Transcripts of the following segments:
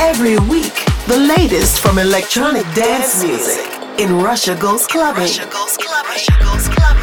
Every week, the latest from electronic dance music in Russia Goes Clubbing. Russia Goes Clubbing. Russia goes clubbing.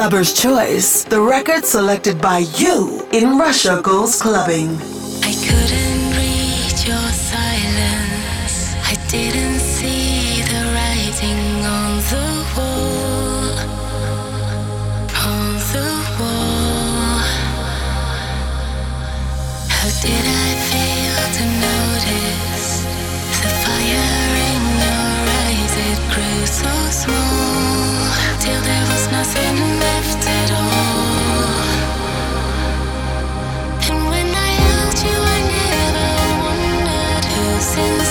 Clubber's Choice, the record selected by you in Russia Goes Clubbing. I couldn't read your silence. I didn't see the writing on the wall. On the wall. How did I fail to notice the fire in your eyes? It grew so small till there was nothing wondered